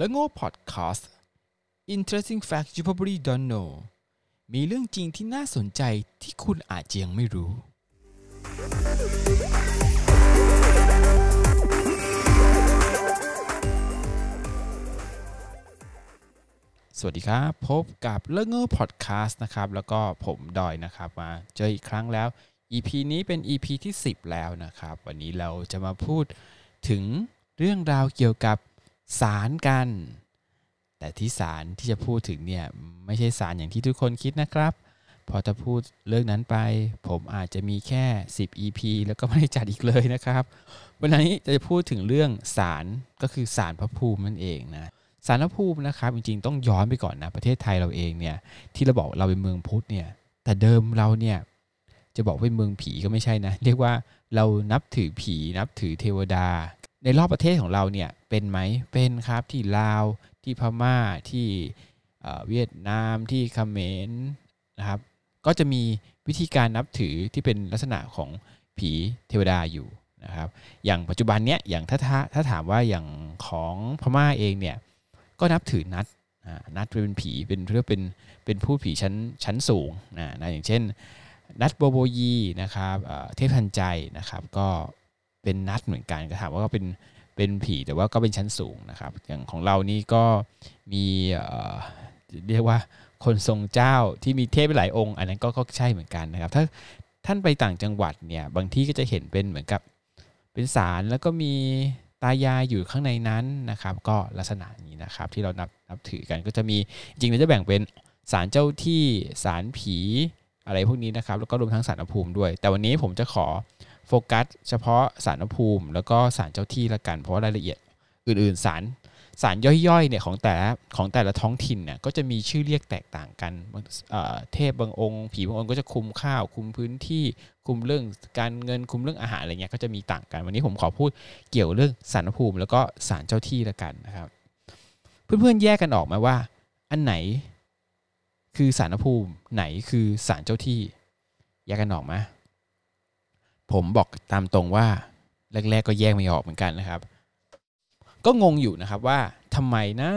และโง่ Podcast Interesting Facts You Probably Don't Know มีเรื่องจริงที่น่าสนใจที่คุณอาจยังไม่รู้ สวัสดีครับ พบกับเรื่องโง่ Podcast นะครับ แล้วก็ผมดอยนะครับ มาเจออีกครั้งแล้ว EP นี้เป็น EP ที่ 10 แล้วนะครับ วันนี้เราจะมาพูดถึงเรื่องราวเกี่ยวกับ สารกัน แต่ที่สารที่จะพูดถึงเนี่ยไม่ใช่สารอย่างที่ทุกคนคิดนะครับพอจะพูดเรื่องนั้นไป ผมอาจจะมีแค่ 10 EP แล้วก็ไม่ได้จัดอีกเลยนะครับ วันนี้จะพูดถึงเรื่องสารก็คือสารพระภูมินั่นเองนะสารพระภูมินะครับจริงๆต้องย้อนไปก่อนนะประเทศไทยเราเองเนี่ยที่เราบอกเราเป็นเมืองพุทธเนี่ยแต่เดิมเราเนี่ยจะบอกเป็นเมืองผีก็ไม่ใช่นะ เรียกว่าเรานับถือผีนับถือเทวดา ในรอบประเทศของเราเนี่ยเป็นไหมเป็นครับที่ลาวที่พม่าที่เวียดนามที่เขมรนะครับ ก็จะมีวิธีการนับถือที่เป็นลักษณะของผีเทวดาอยู่นะครับ อย่างปัจจุบันเนี้ยอย่างถ้าถ้าถ้าถามว่าอย่างของพม่าเองเนี่ยก็นับถือนัดนัดเป็นผีเป็นเรียกเป็นเป็นผู้ผีชั้นชั้นสูงนะนะอย่างเช่น นัดโบโบยีนะครับเอ่อเทพทันใจนะครับ ก็ เป็นนัดเหมือนกันก็ถามว่าก็เป็นเป็นผีแต่ว่าก็เป็นชั้นสูงนะครับ อย่างของเรานี่ก็มีเเรียกว่าคนทรงเจ้าที่มีเทพหลายองค์ อันนั้นก็ก็ใช่เหมือนกันนะครับ ถ้าท่านไปต่างจังหวัดเนี่ยบางที่ก็จะเห็นเป็นเหมือนกับเป็นศาลแล้วก็มีตายายอยู่ข้างในนั้นนะครับ ก็ลักษณะนี้นะครับที่เรานับนับถือกันก็จะมีจริงๆจะแบ่งเป็นศาลเจ้าที่ศาลผีอะไรพวกนี้นะครับ แล้วก็รวมทั้งสารพระภูมิด้วย แต่วันนี้ผมจะขอ โฟกัสเฉพาะสารภูมิ แล้วก็สารเจ้าที่ละกัน เพราะว่ารายละเอียดอื่นๆสารสารย่อยๆเนี่ยของแต่ละของแต่ละท้องถิ่นเนี่ยก็จะมีชื่อเรียกแตกต่างกันเทพบางองค์ ผีบางองค์ก็จะคุมข้าว คุมพื้นที่คุมเรื่องการเงินคุมเรื่องอาหารอะไรเงี้ยก็จะมีต่างกัน วันนี้ผมขอพูดเกี่ยวเรื่องสารภูมิ แล้วก็สารเจ้าที่ละกันนะครับ เพื่อนๆแยกกันออกไหมว่า อันไหนคือสารภูมิไหนคือสารเจ้าที่ แยกกันออกไหม ผมบอกตามตรงว่าแรก ๆ ก็แยกไม่ออกเหมือนกันนะครับ ก็งงอยู่นะครับว่าทำไมนะ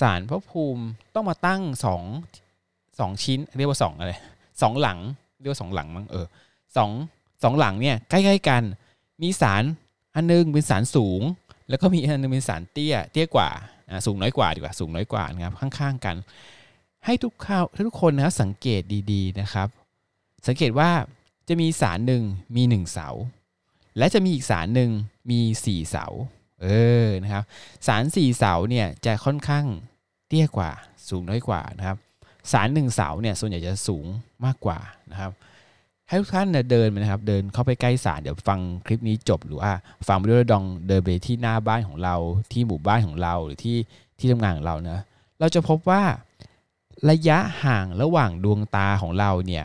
สารพระภูมิต้องมาตั้งสองสองชิ้น เรียกว่าสองอะไรสองหลังเรียกว่าสองหลังมั้งเออสองสองหลังเนี่ยใกล้ๆกัน มีสารอันนึงเป็นสารสูง แล้วก็มีอันนึงเป็นสารเตี้ย เตี้ยกว่าอ่าสูงน้อยกว่าดีกว่าสูงน้อยกว่านะครับข้างๆกัน ให้ทุกข้าวทุกคนนะครับสังเกตดีๆนะครับ สังเกตว่า จะมีสารหนึ่งมีหนึ่งเสา และจะมีอีกสารหนึ่งมีสี่เสา เออนะครับสารสี่เสาเนี่ยจะค่อนข้างเตี้ยกว่า สูงน้อยกว่านะครับสารหนึ่งเสาเนี่ยส่วนใหญ่จะสูงมากกว่านะครับ ให้ทุกท่านเนี่ยเดินนะครับ เดินเข้าไปใกล้สารเดี๋ยวฟังคลิปนี้จบหรือว่าฟังไปด้วยแล้วลองเดินไปที่หน้าบ้านของเรา ที่หมู่บ้านของเราหรือที่ที่ทำงานของเรานะเราจะพบว่าระยะห่างระหว่างดวงตาของเราเนี่ย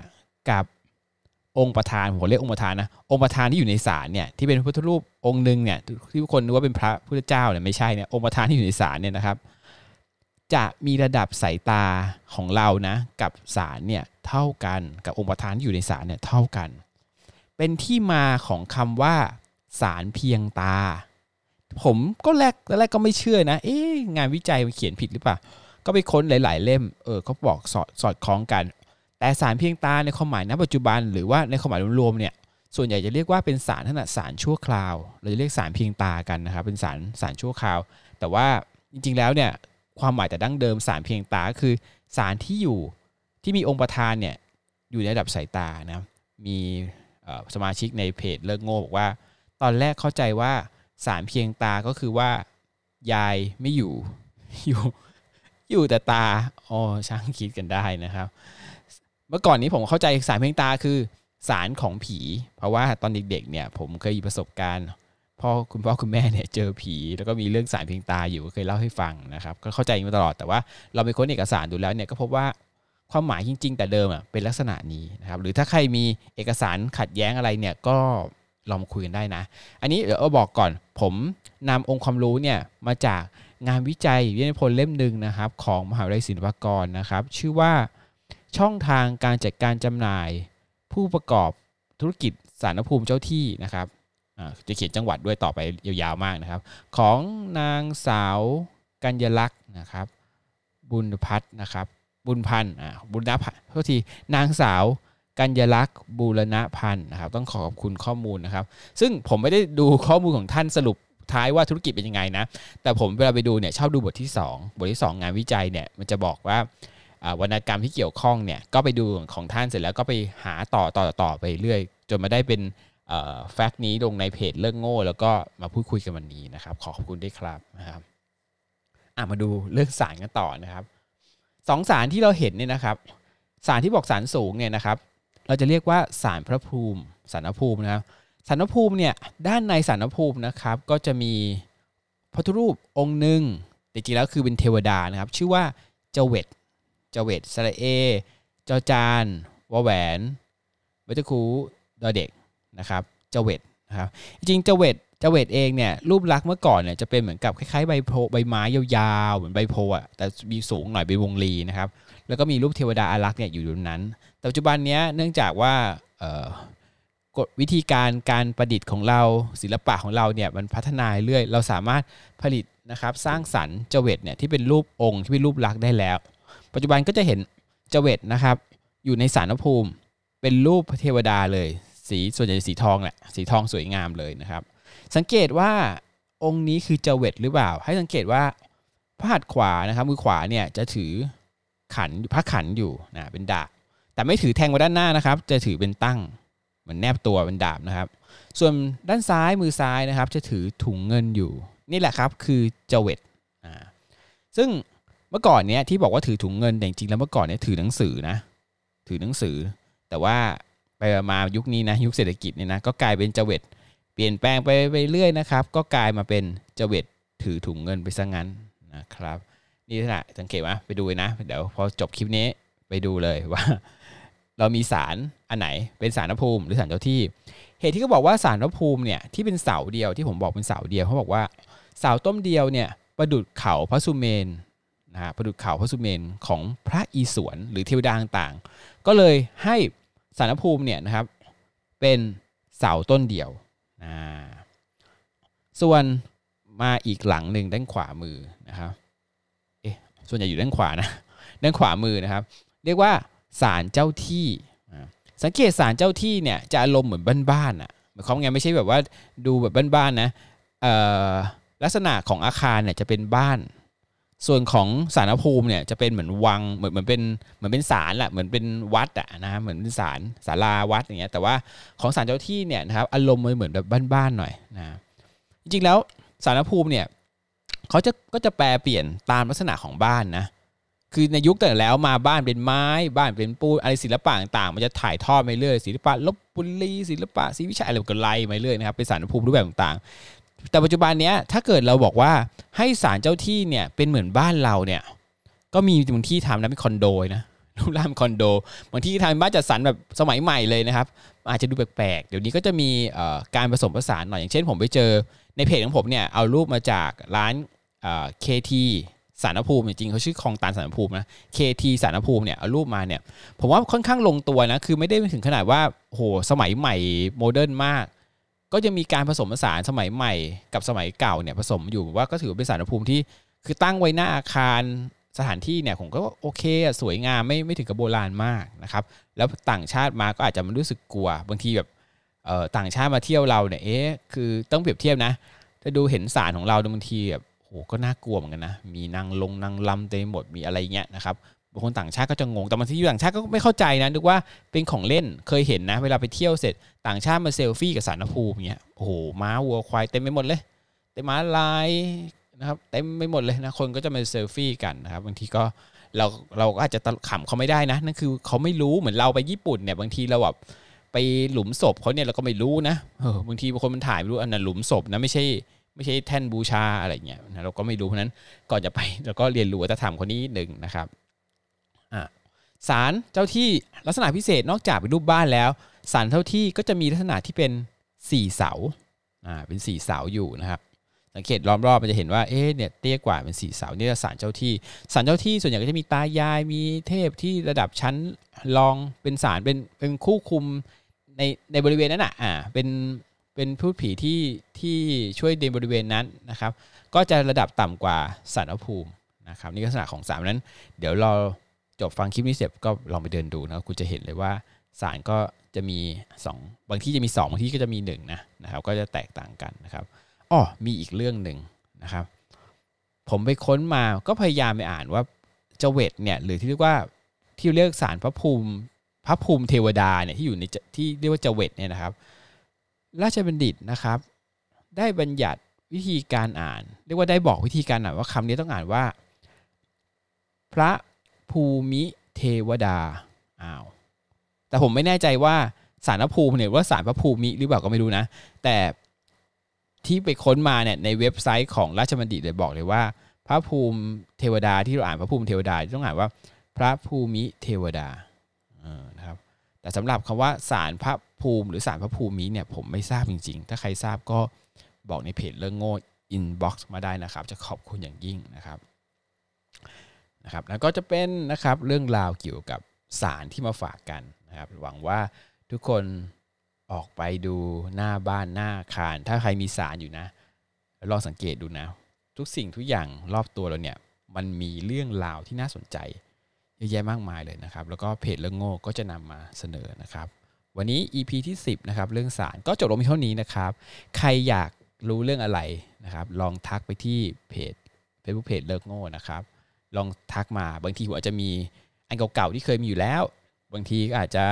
กับ องค์ประธานผมเรียกองค์ประธานนะองค์ประธานที่อยู่ในศาลเนี่ยที่เป็นพุทธรูปองค์หนึ่งเนี่ยที่ทุกคนนึกว่าเป็นพระพุทธเจ้าเนี่ยไม่ใช่เนี่ยองค์ประธานที่อยู่ในศาลเนี่ยนะครับ จะมีระดับสายตาของเรานะกับศาลเนี่ยเท่ากันกับองค์ประธานที่อยู่ในศาลเนี่ยเท่ากัน เป็นที่มาของคำว่าศาลเพียงตา ผมก็แรกแรกก็ไม่เชื่อนะ เอ๊ะงานวิจัยมันเขียนผิดหรือเปล่าก็ไปค้นหลาย ๆ เล่ม เออเขาบอกสอดสอดคล้องกัน แต่สารเพียงตาในความหมายณปัจจุบัน หรือว่าในความหมายรวมๆเนี่ยส่วนใหญ่จะเรียกว่าเป็นสารขนาดสารชั่วคราว เราจะเรียกสารเพียงตากันนะครับเป็นสารสารชั่วคราว แต่ว่าจริงๆแล้วเนี่ยความหมายแต่ดั้งเดิมสารเพียงตาก็คือสารที่อยู่ที่มีองค์ประธานเนี่ยอยู่ในระดับสายตานะมีสมาชิกในเพจเลิกโง่บอกว่า ตอนแรกเข้าใจว่าสารเพียงตาก็คือว่ายายไม่อยู่อยู่อยู่แต่ตาอ๋อช่างคิดกันได้นะครับ เมื่อก่อนนี้ผมเข้าใจสารเพียงตาคือสารของผี เพราะว่าตอนเด็กๆเนี่ยผมเคยมีประสบการณ์พ่อคุณพ่อคุณแม่เนี่ยเจอผี แล้วก็มีเรื่องสารเพียงตาอยู่ก็เคยเล่าให้ฟังนะครับก็เข้าใจมาตลอดแต่ว่าเราไปค้นเอกสารดูแล้วเนี่ยก็พบว่าความหมายจริง ๆ แต่เดิมอะเป็นลักษณะนี้นะครับหรือถ้าใครมีเอกสารขัดแย้งอะไรเนี่ยก็ลองคุยกันได้นะ อันนี้เดี๋ยวเอาบอกก่อน ผมนำองค์ความรู้เนี่ยมาจากงานวิจัยวิทยานิพนธ์เล่มหนึ่งนะครับ ของมหาวิทยาลัยศิลปากรนะครับ ชื่อว่า ช่องทางการจัดการจำหน่าย ผู้ประกอบธุรกิจสารภูมิเจ้าที่นะครับจะเขียนจังหวัดด้วยต่อไปยาวๆมากนะครับ ของนางสาวกัญญลักษณ์นะครับ บุญพัฒนะครับ บุญพันธ์อ่าบุญนพันธ์โทษทีนางสาวกัญญลักษณ์บูรณพันธ์นะครับ ต้องขอขอบคุณข้อมูลนะครับ ซึ่งผมไม่ได้ดูข้อมูลของท่านสรุปท้ายว่าธุรกิจเป็นยังไงนะ แต่ผมเวลาไปดูเนี่ยชอบดูบทที่ 2 บทที่ 2 งานวิจัยเนี่ยมันจะบอกว่า วรรณกรรมที่เกี่ยวข้องเนี่ยก็ไปดูของท่านเสร็จแล้วก็ไปหาต่อต่อต่อไปเรื่อย จนมาได้เป็นแฟกต์นี้ลงในเพจเลิกโง่ แล้วก็มาพูดคุยกันวันนี้นะครับ ขอขอบคุณด้วยครับนะครับอะมาดูเรื่องสารกันต่อนะครับสองสารที่เราเห็นเนี่ยนะครับสารที่บอกสารสูงเนี่ยนะครับ เราจะเรียกว่าสารพระภูมิสารภูมินะครับสารภูมิเนี่ยด้านในสารภูมินะครับ ก็จะมีพระพุทธรูปองค์หนึ่งแต่จริงแล้วคือเป็นเทวดานะครับ ชื่อว่าเจเวต จเวตสระเอเจ้าจานวแหวนเวทคูดอเด็กนะครับเจเวตนะครับจริงเจเวตเจเวตเองเนี่ยรูปลักษณ์เมื่อก่อนเนี่ยจะเป็นเหมือนกับคล้ายๆใบโพใบไม้ยาวๆเหมือนใบโพอะแต่มีสูงหน่อยเป็นวงรีนะครับแล้วก็มีรูปเทวดาอารักษ์เนี่ยอยู่ตรงนั้น แต่ปัจจุบันเนี้ยเนื่องจากว่ากฎวิธีการการประดิษฐ์ของเราศิลปะของเราเนี่ยมันพัฒนาเรื่อยเราสามารถผลิตนะครับสร้างสรรค์เจเวตเนี่ยที่เป็นรูปองค์ที่เป็นรูปลักษณ์ได้แล้ว ปัจจุบันก็จะเห็นเจเวตนะครับ อยู่ในสารภูมิ เป็นรูปเทวดาเลย สีส่วนใหญ่สีทองแหละ สีทองสวยงามเลยนะครับ สังเกตว่าองค์นี้คือเจเวตหรือเปล่า ให้สังเกตว่าพระหัตถ์ขวานะครับ มือขวาเนี่ยจะถือขันพระขันอยู่นะเป็นดาบ แต่ไม่ถือแทงไว้ด้านหน้านะครับ จะถือเป็นตั้งเหมือนแนบตัวเป็นดาบนะครับ ส่วนด้านซ้ายมือซ้ายนะครับ จะถือถุงเงินอยู่ นี่แหละครับคือเจเวตซึ่ง เมื่อก่อนเนี้ยที่บอกว่าถือถุงเงินแต่จริงๆแล้วเมื่อก่อนเนี้ยถือหนังสือนะ ถือหนังสือ แต่ว่าไปมายุคนี้นะยุคเศรษฐกิจเนี่ยนะก็กลายเป็นเจเวตเปลี่ยนแปลงไปไปเรื่อยนะครับ ก็กลายมาเป็นเจเวตถือถุงเงินไปซะงั้นนะครับ นี่นะสังเกตไหมไปดูนะเดี๋ยวพอจบคลิปนี้ไปดูเลยว่า เรามีสารอันไหนเป็นสารพระภูมิหรือสารเจ้าที่ เหตุที่เขาบอกว่าสารพระภูมิเนี่ยที่เป็นเสาเดียวที่ผมบอกเป็นเสาเดียวเขาบอกว่าเสาต้มเดียวเนี่ยประดุดเขาพระสุเมน นะฮะประดุดเขาพระสุเมนของพระอีสวนหรือเทวดาต่างๆ ก็เลยให้สารภูมิเนี่ยนะครับเป็นเสาต้นเดียวนะส่วนมาอีกหลังหนึ่งด้านขวามือนะครับเอ๊ะส่วนใหญ่อยู่ด้านขวานะด้านขวามือนะครับ เรียกว่าศาลเจ้าที่ สังเกตศาลเจ้าที่เนี่ยจะอารมณ์เหมือนบ้านๆอะหมายความไงไม่ใช่แบบว่าดูแบบบ้านๆนะลักษณะของอาคารเนี่ยจะเป็นบ้าน ส่วนของสารภูมิเนี่ยจะเป็นเหมือนวังเหมือนเหมือนเป็นเหมือนเป็นศาลแหละเหมือนเป็นวัดอะนะเหมือนเป็นศาลศาลาวัดอย่างเงี้ยแต่ว่าของศาลเจ้าที่เนี่ยนะครับอารมณ์มันเหมือนแบบบ้านๆหน่อยนะจริงๆแล้วสารภูมิเนี่ยเขาจะก็จะแปลเปลี่ยนตามลักษณะของบ้านนะคือในยุคแต่แล้วมาบ้านเป็นไม้บ้านเป็นปูนอะไรศิลปะต่างๆมันจะถ่ายทอดไปเรื่อยศิลปะลบบุรีศิลปะศรีวิชัยอะไรก็ไล่ไปเรื่อยนะครับเป็นสารภูมิรูปแบบต่าง แต่ปัจจุบันนี้ถ้าเกิดเราบอกว่าให้ศาลเจ้าที่เนี่ยเป็นเหมือนบ้านเราเนี่ย ก็มีบางที่ทำนะเป็นคอนโดนะรูปร่างคอนโดบางที่ทำบ้านจัดสรรแบบสมัยใหม่เลยนะครับ อาจจะดูแปลกๆ เดี๋ยวนี้ก็จะมีการผสมผสานหน่อยอย่างเช่น ผมไปเจอในเพจของผมเนี่ยเอารูปมาจากร้านเคทีสารภูมิจริงเขาชื่อคลองตาลสารภูมินะ KT สารภูมิเนี่ยเอารูปมาเนี่ยผมว่าค่อนข้างลงตัวนะคือไม่ได้ถึงขนาดว่าโหสมัยใหม่โมเดิร์นมาก ก็จะมีการผสมผสานสมัยใหม่กับสมัยเก่าเนี่ยผสมอยู่ว่าก็ถือเป็นสารภูมิที่คือตั้งไว้หน้าอาคารสถานที่เนี่ยผมก็โอเคสวยงามไม่ไม่ถึงกับโบราณมากนะครับแล้วต่างชาติมาก็อาจจะมันรู้สึกกลัว บางทีแบบเออต่างชาติมาเที่ยวเราเนี่ยเอ๊ะคือต้องเปรียบเทียบนะถ้าดูเห็นสารของเราบางทีแบบโอ้ก็น่ากลัวเหมือนกันนะมีนางลงนางลำเต็มหมดมีอะไรเงี้ยนะครับ บางคนต่างชาติก็จะงงแต่บางทีอยู่ต่างชาติก็ไม่เข้าใจนะนึกว่าเป็นของเล่นเคยเห็นนะ เวลาไปเที่ยวเสร็จต่างชาติมาเซลฟี่กับสารภูมิเงี้ยโอ้โหม้าวัวควายเต็มไปหมดเลยเต็มม้าลายนะครับเต็มไปหมดเลยนะคนก็จะมาเซลฟี่กันนะครับบางทีก็เราเราก็อาจจะขำเขาไม่ได้นะนั่นคือเขาไม่รู้เหมือนเราไปญี่ปุ่นเนี่ยบางทีเราแบบไปหลุมศพเขาเนี่ยเราก็ไม่รู้นะเออบางทีบางคนมันถ่ายไม่รู้อันนั้นหลุมศพนะไม่ใช่ไม่ใช่แท่นบูชาอะไรเงี้ยนะเราก็ไม่รู้เพราะนั้นก่อนจะไปเราก็เรียนรู้วัฒนธรรมคนนี้หนึ่งนะครับ ศาลเจ้าที่ลักษณะพิเศษนอกจากเป็นรูปบ้านแล้วศาลเจ้าที่ก็จะมีลักษณะที่เป็นสี่เสาอ่าเป็นสี่เสาอยู่นะครับ สังเกตล้อมรอบมันจะเห็นว่าเอ๊ะเนี่ยเตี้ยกว่าเป็นสี่เสานี่ศาลเจ้าที่ศาลเจ้าที่ส่วนใหญ่ก็จะมีตายายมีเทพที่ระดับชั้นรองเป็นศาลเป็นเป็นคู่คุมในในบริเวณนั้นอะอ่าเป็นเป็นพูดผีที่ที่ช่วยในบริเวณนั้นนะครับ ก็จะระดับต่ำกว่าสารภูมินะครับนี่ลักษณะของสารนั้น เดี๋ยวเรา จบฟังคลิปนี้เสร็จก็ลองไปเดินดูนะคุณจะเห็นเลยว่าสารก็จะมี 2 บางที่จะมี 2 บางที่ก็จะมี1นะนะครับ ก็จะแตกต่างกันนะครับอ๋อมีอีกเรื่องหนึ่งนะครับ ผมไปค้นมาก็พยายามไปอ่านว่าเจเวตเนี่ยหรือที่เรียกว่าที่เรียกสารพระภูมิพระภูมิเทวดาเนี่ยที่อยู่ในที่เรียกว่าเจเวตเนี่ยนะครับ ราชบัณฑิตนะครับ ได้บัญญัติวิธีการอ่าน เรียกว่าได้บอกวิธีการอ่านว่าคำนี้ต้องอ่านว่า พระ ภูมิเทวดาอ้าวแต่ผมไม่แน่ใจว่าสารพระภูมิเนี่ยว่าสารพระภูมิหรือเปล่าก็ไม่รู้นะ แต่ที่ไปค้นมาเนี่ยในเว็บไซต์ของราชบัณฑิตเลยบอกเลยว่า พระภูมิเทวดาที่เราอ่านพระภูมิเทวดาต้องอ่านว่า พระภูมิเทวดานะครับแต่สำหรับคำว่าสารพระภูมิหรือสารพระภูมิเนี่ยผมไม่ทราบจริง ๆ ถ้าใครทราบก็บอกในเพจเรื่องโง่inbox มาได้นะครับ จะขอบคุณอย่างยิ่งนะครับ นะครับแล้วก็จะเป็นนะครับเรื่องราวเกี่ยวกับสารที่มาฝากกันนะครับหวังว่าทุกคนออกไปดูหน้าบ้านหน้าคาน ถ้าใครมีสารอยู่นะลองสังเกตดูนะ ทุกสิ่งทุกอย่างรอบตัวเราเนี่ยมันมีเรื่องราวที่น่าสนใจเยอะแยะมากมายเลยนะครับ แล้วก็เพจเรื่องโง่ก็จะนำมาเสนอนะครับ วันนี้ EP ที่ 10นะครับเรื่องสารก็จบลงเท่านี้นะครับ ใครอยากรู้เรื่องอะไรนะครับ ลองทักไปที่เพจเฟซบุ๊กเพจเลิกโง่นะครับ ลองทักมาบางทีผมอาจจะมีอันเก่าๆที่เคยมีอยู่แล้ว บางทีก็อาจจะ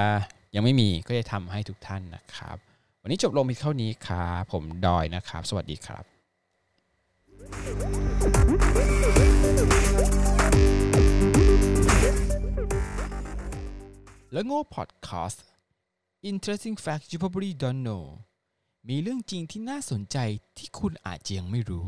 ยังไม่มีก็จะทำให้ทุกท่านนะครับ วันนี้จบลงเพียงเท่านี้ครับผมดอยนะครับ สวัสดีครับ แล้วโง่พอดแคสต์ Interesting Facts You Probably Don't Know มีเรื่องจริงที่น่าสนใจที่คุณอาจจะยังไม่รู้